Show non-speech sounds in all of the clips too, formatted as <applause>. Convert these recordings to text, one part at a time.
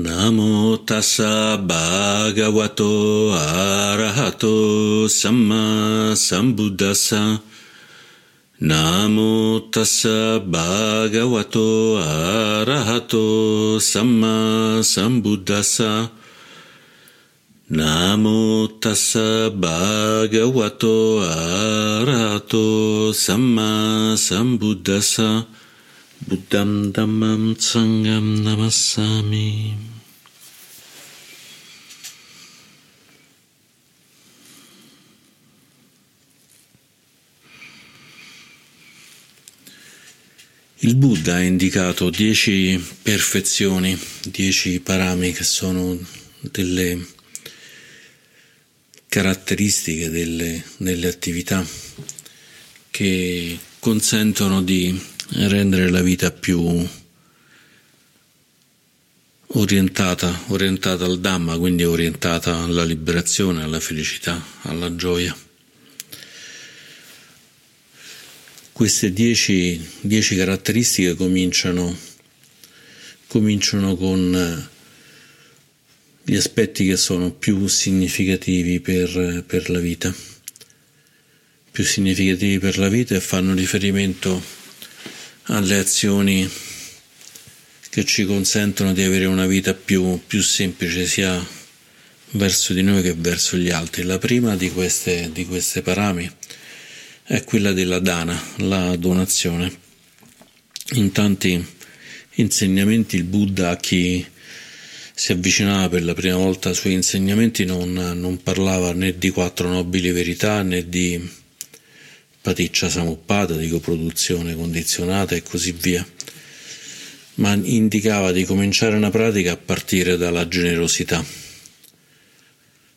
Namo tassa bhagavato arahato samma sambuddhassa. Namo tassa bhagavato arahato samma sambuddhassa. Namo tassa bhagavato arahato samma sambuddhassa. Buddham Dhammam Sangam Namassami. Il Buddha ha indicato dieci perfezioni, dieci parami che sono delle caratteristiche delle, delle attività che consentono di rendere la vita più orientata, orientata al Dhamma, quindi orientata alla liberazione, alla felicità, alla gioia. Queste dieci, dieci caratteristiche cominciano, cominciano con gli aspetti che sono più significativi per, per la vita, più significativi per la vita e fanno riferimento alle azioni che ci consentono di avere una vita più, più semplice sia verso di noi che verso gli altri. La prima di queste, di queste parami è quella della dana, la donazione. In tanti insegnamenti il Buddha a chi si avvicinava per la prima volta ai suoi insegnamenti non, non parlava né di quattro nobili verità né di paticcia samuppata, di coproduzione condizionata e così via, ma indicava di cominciare una pratica a partire dalla generosità,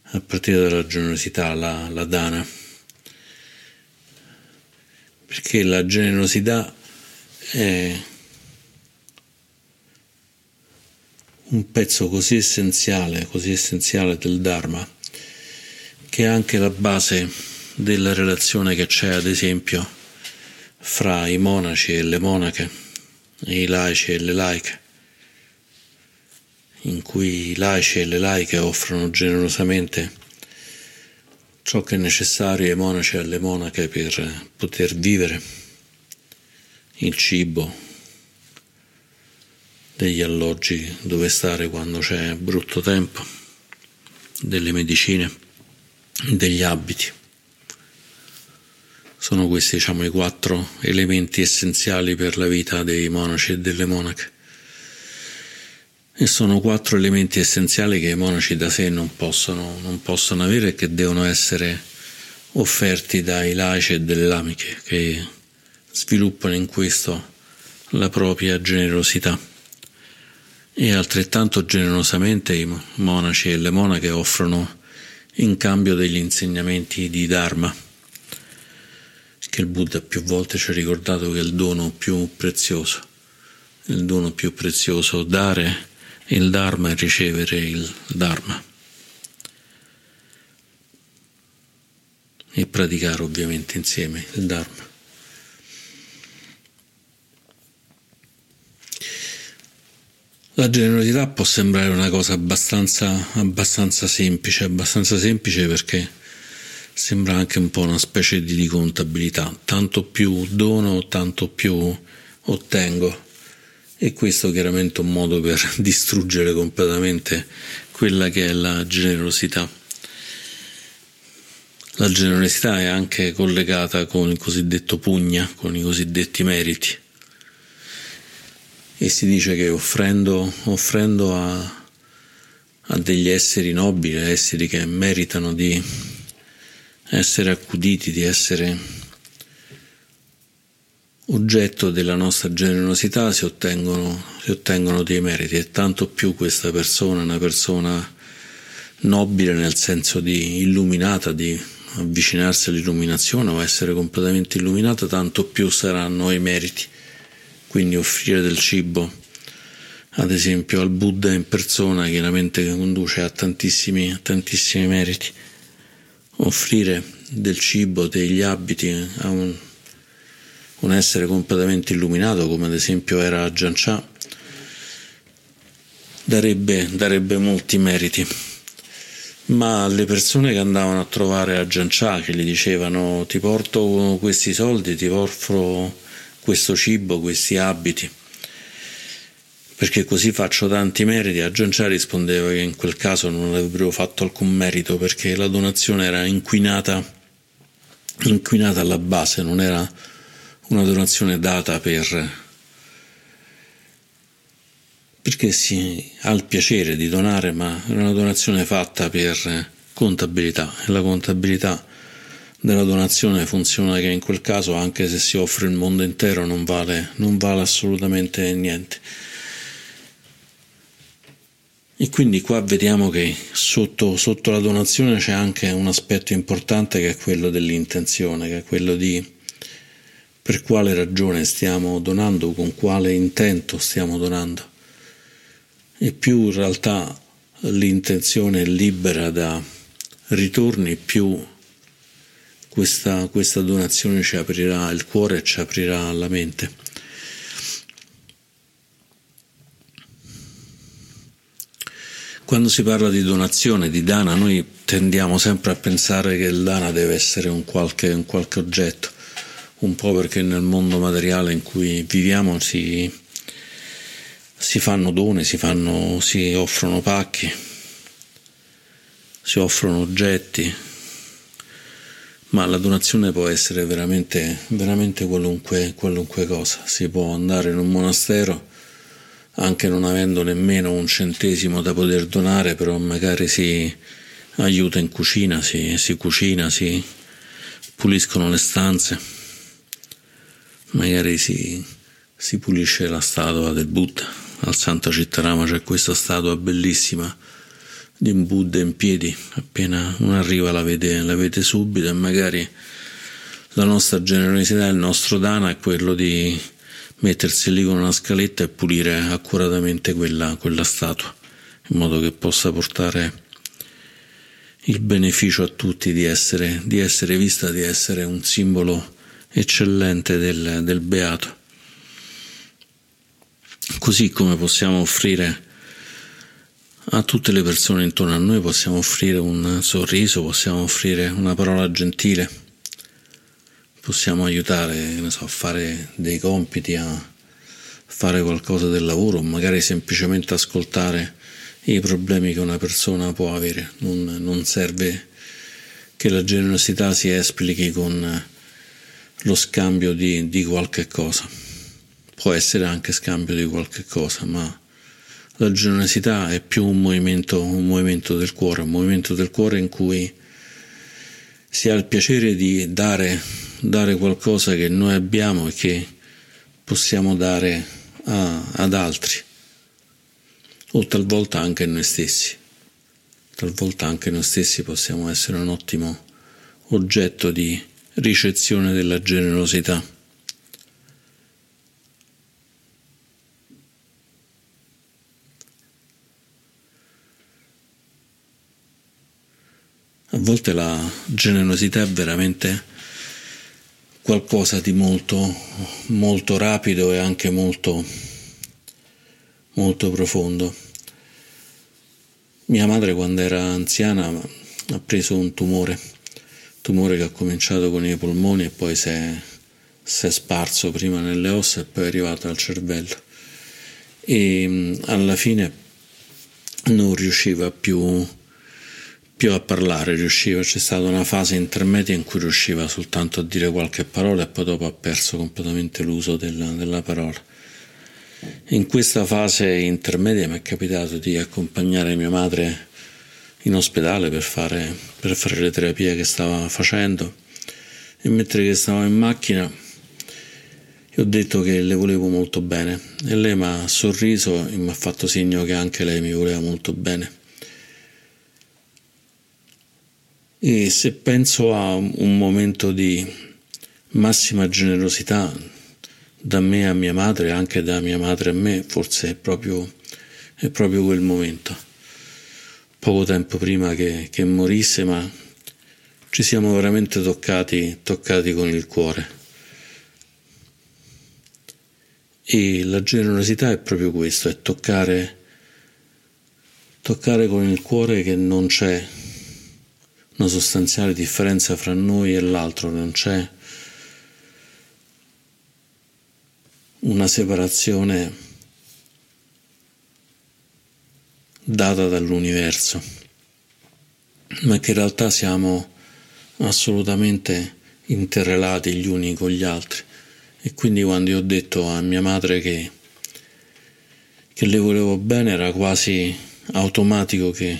a partire dalla generosità, la, la dana, perché la generosità è un pezzo così essenziale, così essenziale del Dharma, che è anche la base della relazione che c'è ad esempio fra i monaci e le monache, i laici e le laiche, in cui i laici e le laiche offrono generosamente ciò che è necessario ai monaci e alle monache per poter vivere, il cibo, degli alloggi dove stare quando c'è brutto tempo, delle medicine, degli abiti. Sono questi diciamo, i quattro elementi essenziali per la vita dei monaci e delle monache. E sono quattro elementi essenziali che i monaci da sé non possono, non possono avere e che devono essere offerti dai laici e delle lamiche che sviluppano in questo la propria generosità. E altrettanto generosamente i monaci e le monache offrono in cambio degli insegnamenti di Dharma che il Buddha più volte ci ha ricordato che è il dono più prezioso, il dono più prezioso, dare il Dharma e ricevere il Dharma. E praticare ovviamente insieme il Dharma. La generosità può sembrare una cosa abbastanza, abbastanza semplice, abbastanza semplice perché sembra anche un po' una specie di, contabilità, tanto più dono, tanto più ottengo. E questo chiaramente è un modo per <laughs> distruggere completamente quella che è la generosità. La generosità è anche collegata con il cosiddetto pugna, con i cosiddetti meriti. E si dice che offrendo, offrendo a, a degli esseri nobili, esseri che meritano di essere accuditi, di essere oggetto della nostra generosità si ottengono, si ottengono dei meriti e tanto più questa persona è una persona nobile nel senso di illuminata, di avvicinarsi all'illuminazione o essere completamente illuminata, tanto più saranno i meriti. Quindi offrire del cibo, ad esempio al Buddha in persona, chiaramente conduce a tantissimi, tantissimi meriti offrire del cibo, degli abiti a un, un essere completamente illuminato, come ad esempio era Jancha, darebbe, darebbe molti meriti. Ma le persone che andavano a trovare a Giancià, che gli dicevano ti porto questi soldi, ti offro questo cibo, questi abiti, perché così faccio tanti meriti, a Giancià rispondeva che in quel caso non avrebbero fatto alcun merito perché la donazione era inquinata, inquinata alla base, non era una donazione data per perché si ha il piacere di donare, ma è una donazione fatta per contabilità e la contabilità della donazione funziona che in quel caso anche se si offre il mondo intero non vale, non vale assolutamente niente. E quindi qua vediamo che sotto, sotto la donazione c'è anche un aspetto importante che è quello dell'intenzione, che è quello di per quale ragione stiamo donando, con quale intento stiamo donando e più in realtà l'intenzione è libera da ritorni, più questa, questa donazione ci aprirà il cuore e ci aprirà la mente. Quando si parla di donazione, di dana, noi tendiamo sempre a pensare che il dana deve essere un qualche, un qualche oggetto, un po' perché nel mondo materiale in cui viviamo si, si fanno doni, si, fanno, si offrono pacchi, si offrono oggetti, ma la donazione può essere veramente, veramente qualunque, qualunque cosa. Si può andare in un monastero anche non avendo nemmeno un centesimo da poter donare, però magari si aiuta in cucina, si, si cucina, si puliscono le stanze, magari si, si pulisce la statua del Buddha. Al Santa Cittarama c'è questa statua bellissima di un Buddha in piedi, appena uno arriva la vede, la vede subito e magari la nostra generosità, il nostro dana è quello di mettersi lì con una scaletta e pulire accuratamente quella, quella statua, in modo che possa portare il beneficio a tutti di essere, di essere vista, di essere un simbolo eccellente del, del beato. Così come possiamo offrire a tutte le persone intorno a noi, possiamo offrire un sorriso, possiamo offrire una parola gentile, possiamo aiutare so, a fare dei compiti, a fare qualcosa del lavoro, magari semplicemente ascoltare i problemi che una persona può avere. Non, non serve che la generosità si esplichi con lo scambio di, di qualche cosa può essere anche scambio di qualche cosa, ma la generosità è più un movimento, un movimento del cuore, un movimento del cuore in cui si ha il piacere di dare, dare qualcosa che noi abbiamo e che possiamo dare a, ad altri, o talvolta anche a noi stessi. Talvolta anche noi stessi possiamo essere un ottimo oggetto di ricezione della generosità. A volte la generosità è veramente qualcosa di molto, molto rapido e anche molto, molto profondo. Mia madre quando era anziana ha preso un tumore, tumore che ha cominciato con i polmoni e poi si è, si è sparso prima nelle ossa e poi è arrivato al cervello. E alla fine non riusciva più più a parlare riusciva, c'è stata una fase intermedia in cui riusciva soltanto a dire qualche parola e poi dopo ha perso completamente l'uso della, della parola. In questa fase intermedia mi è capitato di accompagnare mia madre in ospedale per fare, per fare le terapie che stava facendo. E mentre che stavo in macchina gli ho detto che le volevo molto bene. E lei mi ha sorriso e mi ha fatto segno che anche lei mi voleva molto bene. E se penso a un momento di massima generosità da me a mia madre, anche da mia madre a me, forse è proprio, è proprio quel momento. Poco tempo prima che, che morisse, ma ci siamo veramente toccati, toccati con il cuore. E la generosità è proprio questo, è toccare toccare con il cuore che non c'è una sostanziale differenza fra noi e l'altro, non c'è una separazione data dall'universo, ma che in realtà siamo assolutamente interrelati gli uni con gli altri. E quindi quando io ho detto a mia madre che, che le volevo bene era quasi automatico che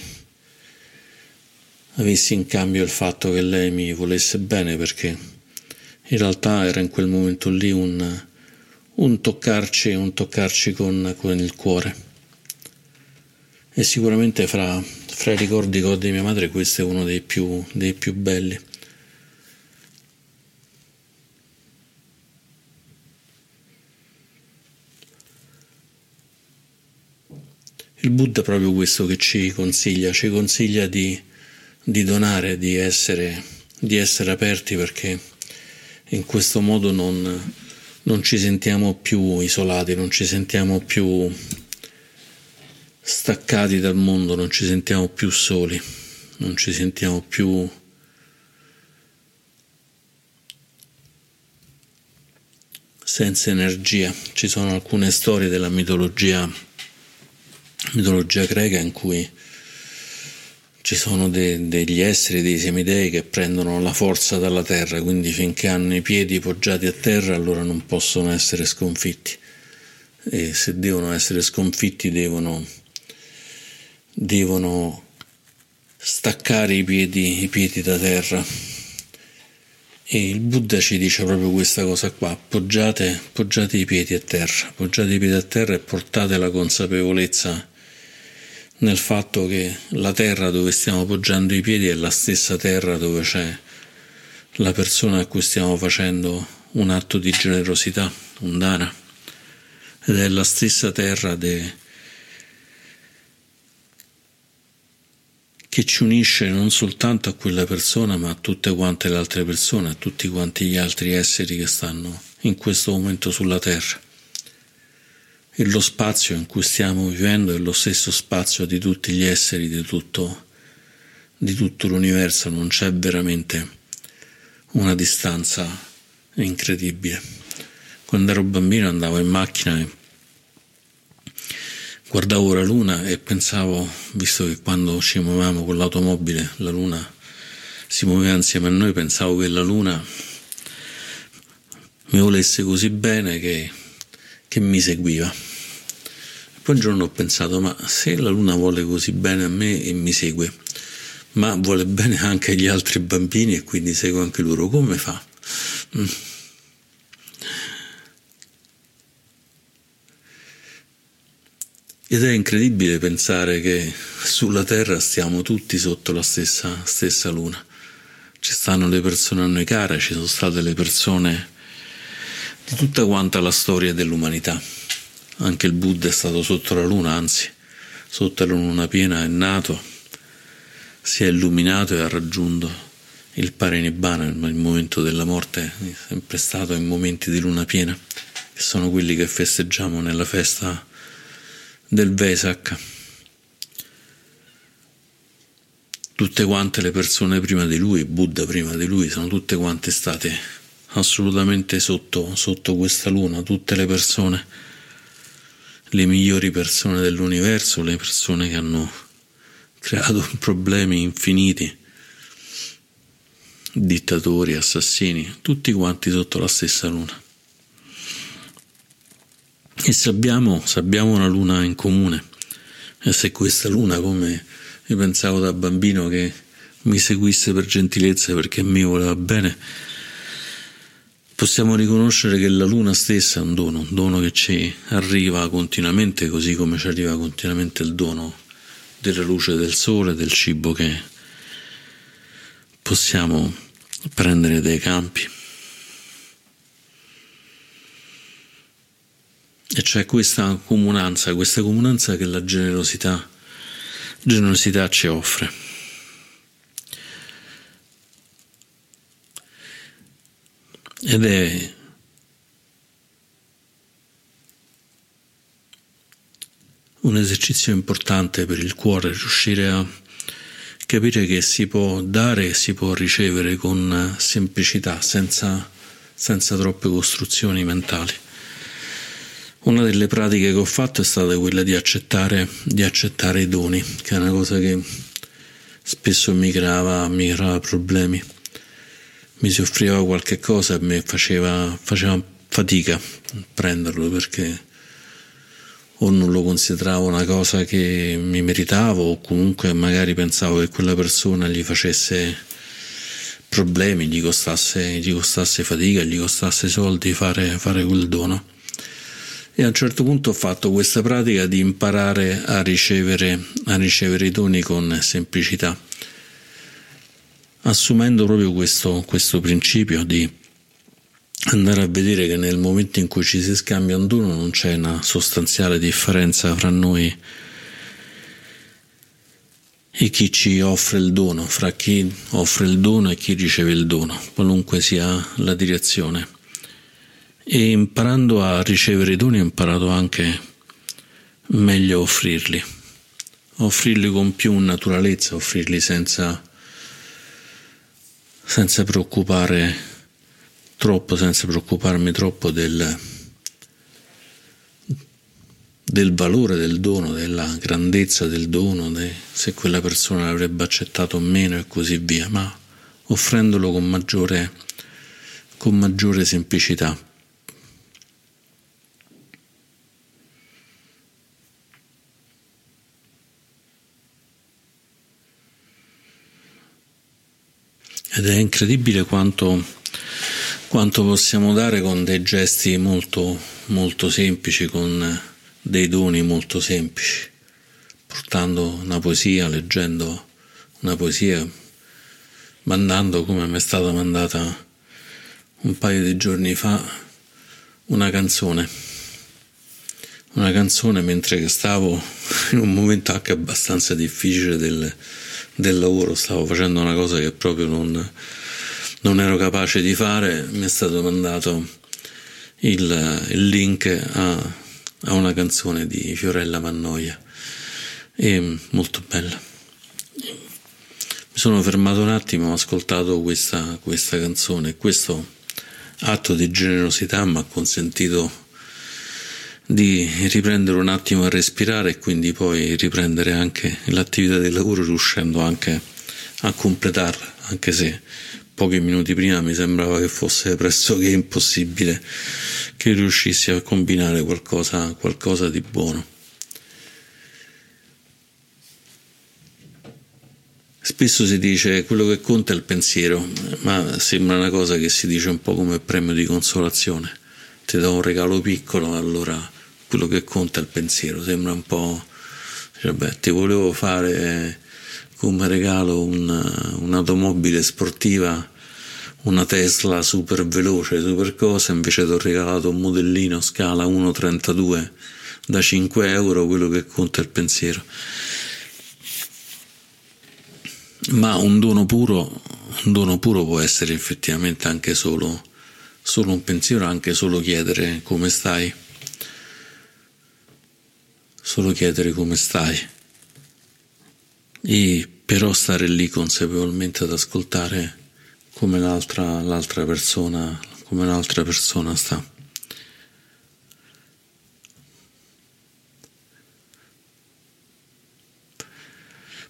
avessi in cambio il fatto che lei mi volesse bene perché in realtà era in quel momento lì un, un toccarci, un toccarci con, con, il cuore. E sicuramente fra, fra, i ricordi che ho di mia madre questo è uno dei più, dei più belli. Il Buddha è proprio questo che ci consiglia, ci consiglia di, di donare, di essere, di essere, aperti perché in questo modo non, non ci sentiamo più isolati, non ci sentiamo più staccati dal mondo, non ci sentiamo più soli, non ci sentiamo più senza energia. Ci sono alcune storie della mitologia mitologia greca in cui ci sono de, degli esseri, dei semidei che prendono la forza dalla terra, quindi finché hanno i piedi poggiati a terra allora non possono essere sconfitti e se devono essere sconfitti devono, devono staccare i piedi, i piedi da terra. E il Buddha ci dice proprio questa cosa qua, poggiate, poggiate i piedi a terra, poggiate i piedi a terra e portate la consapevolezza nel fatto che la terra dove stiamo poggiando i piedi è la stessa terra dove c'è la persona a cui stiamo facendo un atto di generosità, un dana, ed è la stessa terra de... che ci unisce non soltanto a quella persona, ma a tutte quante le altre persone, a tutti quanti gli altri esseri che stanno in questo momento sulla terra e lo spazio in cui stiamo vivendo è lo stesso spazio di tutti gli esseri, di tutto, di tutto l'universo, non c'è veramente una distanza incredibile. Quando ero bambino andavo in macchina e guardavo la luna e pensavo, visto che quando ci muovevamo con l'automobile la luna si muoveva insieme a noi, pensavo che la luna mi volesse così bene che che mi seguiva. Poi un giorno ho pensato, ma se la luna vuole così bene a me e mi segue, ma vuole bene anche agli altri bambini e quindi segue anche loro, come fa? Mm. Ed è incredibile pensare che sulla Terra stiamo tutti sotto la stessa, stessa luna. Ci stanno le persone a noi care, ci sono state le persone di tutta quanta la storia dell'umanità. Anche il Buddha è stato sotto la luna, anzi, sotto la luna piena è nato, si è illuminato e ha raggiunto il parinibbana, il momento della morte è sempre stato in momenti di luna piena, che sono quelli che festeggiamo nella festa del Vesak. Tutte quante le persone prima di lui, Buddha prima di lui, sono tutte quante state assolutamente sotto, sotto questa luna, tutte le persone, le migliori persone dell'universo, le persone che hanno creato <laughs> problemi infiniti, dittatori, assassini, tutti quanti sotto la stessa luna. E se abbiamo, se abbiamo una luna in comune, e se questa luna, come io pensavo da bambino, che mi seguisse per gentilezza perché mi voleva bene, possiamo riconoscere che la luna stessa è un dono, un dono che ci arriva continuamente, così come ci arriva continuamente il dono della luce del sole, del cibo che possiamo prendere dai campi. E c'è questa comunanza, questa comunanza che la generosità, generosità ci offre. ed è un esercizio importante per il cuore, riuscire a capire che si può dare e si può ricevere con semplicità, senza, senza troppe costruzioni mentali. Una delle pratiche che ho fatto è stata quella di accettare, di accettare i doni, che è una cosa che spesso mi creava, mi creava problemi. Mi si offriva qualche cosa e mi faceva, faceva fatica prenderlo perché o non lo consideravo una cosa che mi meritavo o comunque magari pensavo che quella persona gli facesse problemi, gli costasse, gli costasse fatica, gli costasse soldi fare, fare quel dono. E a un certo punto ho fatto questa pratica di imparare a ricevere, a ricevere i doni con semplicità, assumendo proprio questo, questo principio di andare a vedere che nel momento in cui ci si scambia un dono non c'è una sostanziale differenza fra noi e chi ci offre il dono, fra chi offre il dono e chi riceve il dono, qualunque sia la direzione. E imparando a ricevere i doni ho imparato anche meglio offrirli, offrirli con più naturalezza, offrirli senza, senza preoccupare troppo senza preoccuparmi troppo del, del valore del dono, della grandezza del dono, de, se quella persona l'avrebbe accettato o meno e così via, ma offrendolo con maggiore, con maggiore semplicità. Ed è incredibile quanto quanto possiamo dare con dei gesti molto, molto semplici, con dei doni molto semplici, portando una poesia, leggendo una poesia, mandando come mi è stata mandata un paio di giorni fa una canzone. Una canzone mentre stavo in un momento anche abbastanza difficile del, del lavoro, stavo facendo una cosa che proprio non non ero capace di fare, mi è stato mandato il, il link a, a, una canzone di Fiorella Mannoia, e molto bella. Mi sono fermato un attimo, ho ascoltato questa, questa canzone questo atto di generosità mi ha consentito di riprendere un attimo a respirare e quindi poi riprendere anche l'attività del lavoro riuscendo anche a completarla, anche se pochi minuti prima mi sembrava che fosse pressoché impossibile che riuscissi a combinare qualcosa, qualcosa di buono. Spesso si dice quello che conta è il pensiero, ma sembra una cosa che si dice un po' come premio di consolazione. Ti do un regalo piccolo, allora quello che conta è il pensiero. Sembra un po', vabbè, ti volevo fare come regalo un, un'automobile sportiva, una Tesla super veloce, super cosa, invece ti ho regalato un modellino scala 1.32 da 5 euro, quello che conta è il pensiero. Ma un dono puro, un dono puro può essere effettivamente anche solo, solo un pensiero, anche solo chiedere come stai. Solo chiedere come stai e però stare lì consapevolmente ad ascoltare come l'altra, l'altra persona, come l'altra persona sta.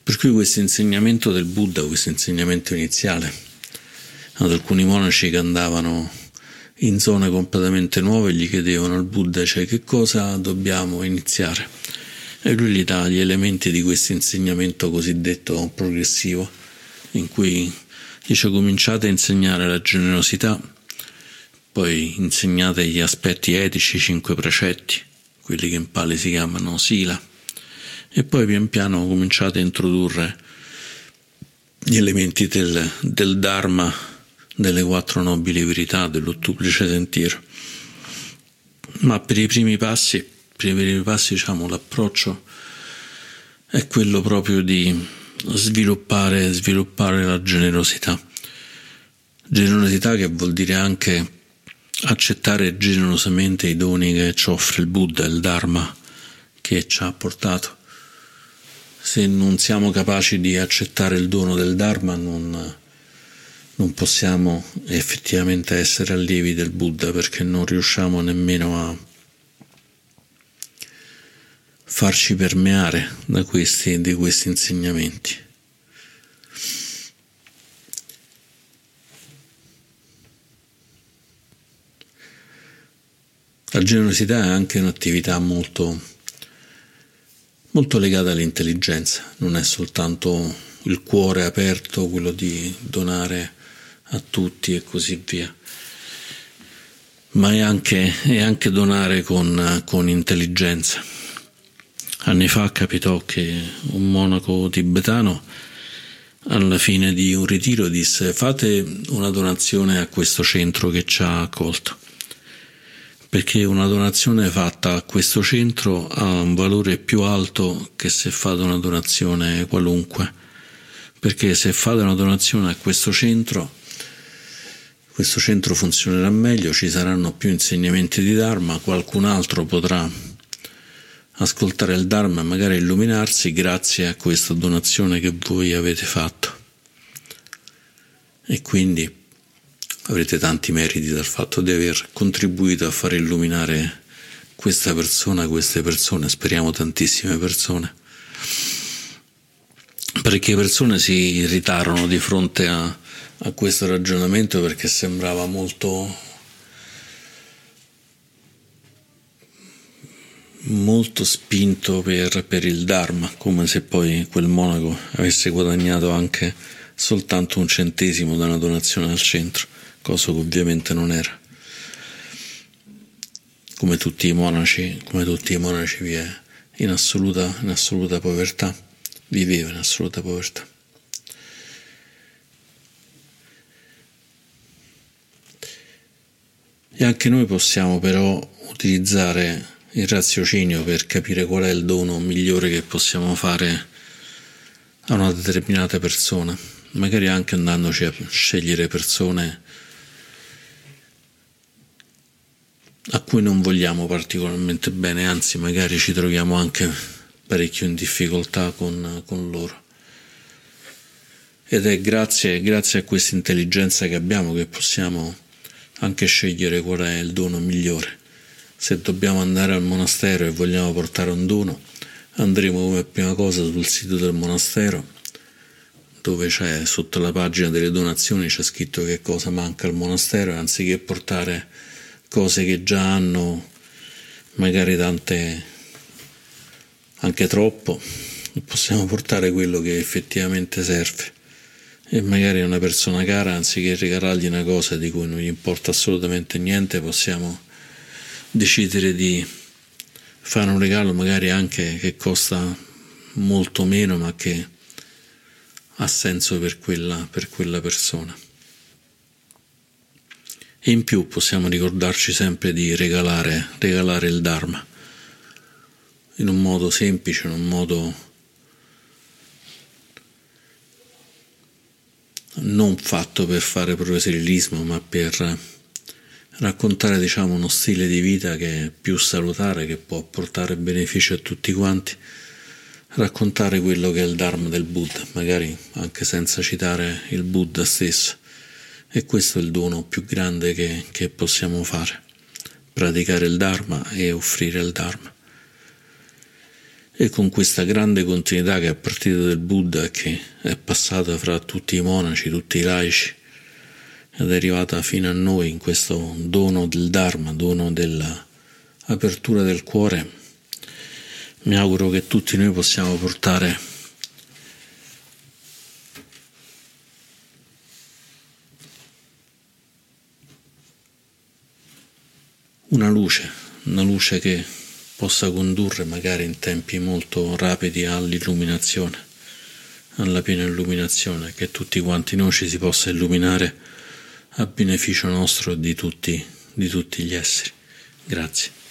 Per cui questo insegnamento del Buddha, questo insegnamento iniziale, ad alcuni monaci che andavano in zone completamente nuove gli chiedevano al Buddha, cioè che cosa dobbiamo iniziare? E lui gli dà gli elementi di questo insegnamento cosiddetto progressivo, in cui dice cominciate a insegnare la generosità, poi insegnate gli aspetti etici, i cinque precetti, quelli che in Pali si chiamano sila, e poi pian piano cominciate a introdurre gli elementi del, del Dharma, delle quattro nobili verità, dell'ottuplice sentiero. Ma per i primi passi per i primi passi, diciamo, l'approccio è quello proprio di sviluppare, sviluppare la generosità. Generosità che vuol dire anche accettare generosamente i doni che ci offre il Buddha, il Dharma, che ci ha portato. Se non siamo capaci di accettare il dono del Dharma, non, non possiamo effettivamente essere allievi del Buddha perché non riusciamo nemmeno a farci permeare da questi, di questi insegnamenti. La generosità è anche un'attività molto, molto legata all'intelligenza, non è soltanto il cuore aperto, quello di donare a tutti e così via, ma è anche, è anche donare con, con intelligenza. Anni fa capitò che un monaco tibetano alla fine di un ritiro disse fate una donazione a questo centro che ci ha accolto. Perché una donazione fatta a questo centro ha un valore più alto che se fate una donazione qualunque, perché se fate una donazione a questo centro, questo centro funzionerà meglio, ci saranno più insegnamenti di Dharma, qualcun altro potrà ascoltare il Dharma e magari illuminarsi grazie a questa donazione che voi avete fatto. E quindi avrete tanti meriti dal fatto di aver contribuito a far illuminare questa persona, queste persone, speriamo tantissime persone. Parecchie persone si irritarono di fronte a, a questo ragionamento perché sembrava molto molto spinto per, per, il Dharma, come se poi quel monaco avesse guadagnato anche soltanto un centesimo da una donazione al centro cosa che ovviamente non era. Come tutti i monaci, come tutti i monaci vi è in assoluta, in assoluta povertà, viveva in assoluta povertà. E anche noi possiamo però utilizzare il raziocinio per capire qual è il dono migliore che possiamo fare a una determinata persona, magari anche andandoci a scegliere persone a cui non vogliamo particolarmente bene, anzi magari ci troviamo anche parecchio in difficoltà con, con loro. Ed è grazie, grazie a questa intelligenza che abbiamo che possiamo anche scegliere qual è il dono migliore. Se dobbiamo andare al monastero e vogliamo portare un dono, andremo come prima cosa sul sito del monastero dove c'è sotto la pagina delle donazioni c'è scritto che cosa manca al monastero e anziché portare cose che già hanno magari tante, anche troppo, possiamo portare quello che effettivamente serve. E magari una persona cara, anziché regalargli una cosa di cui non gli importa assolutamente niente, possiamo decidere di fare un regalo magari anche che costa molto meno ma che ha senso per quella, per quella persona. E in più possiamo ricordarci sempre di regalare, regalare il Dharma in un modo semplice, in un modo non fatto per fare proselitismo, ma per raccontare diciamo, uno stile di vita che è più salutare, che può portare benefici a tutti quanti, raccontare quello che è il Dharma del Buddha, magari anche senza citare il Buddha stesso e questo è il dono più grande che, che possiamo fare, praticare il Dharma e offrire il Dharma. E con questa grande continuità che è partita del Buddha che è passata fra tutti i monaci, tutti i laici, ed è arrivata fino a noi in questo dono del Dharma, dono dell'apertura del cuore, mi auguro che tutti noi possiamo portare una luce, una luce che possa condurre magari in tempi molto rapidi all'illuminazione, alla piena illuminazione, che tutti quanti noi ci si possa illuminare a beneficio nostro e di tutti, di tutti gli esseri. Grazie.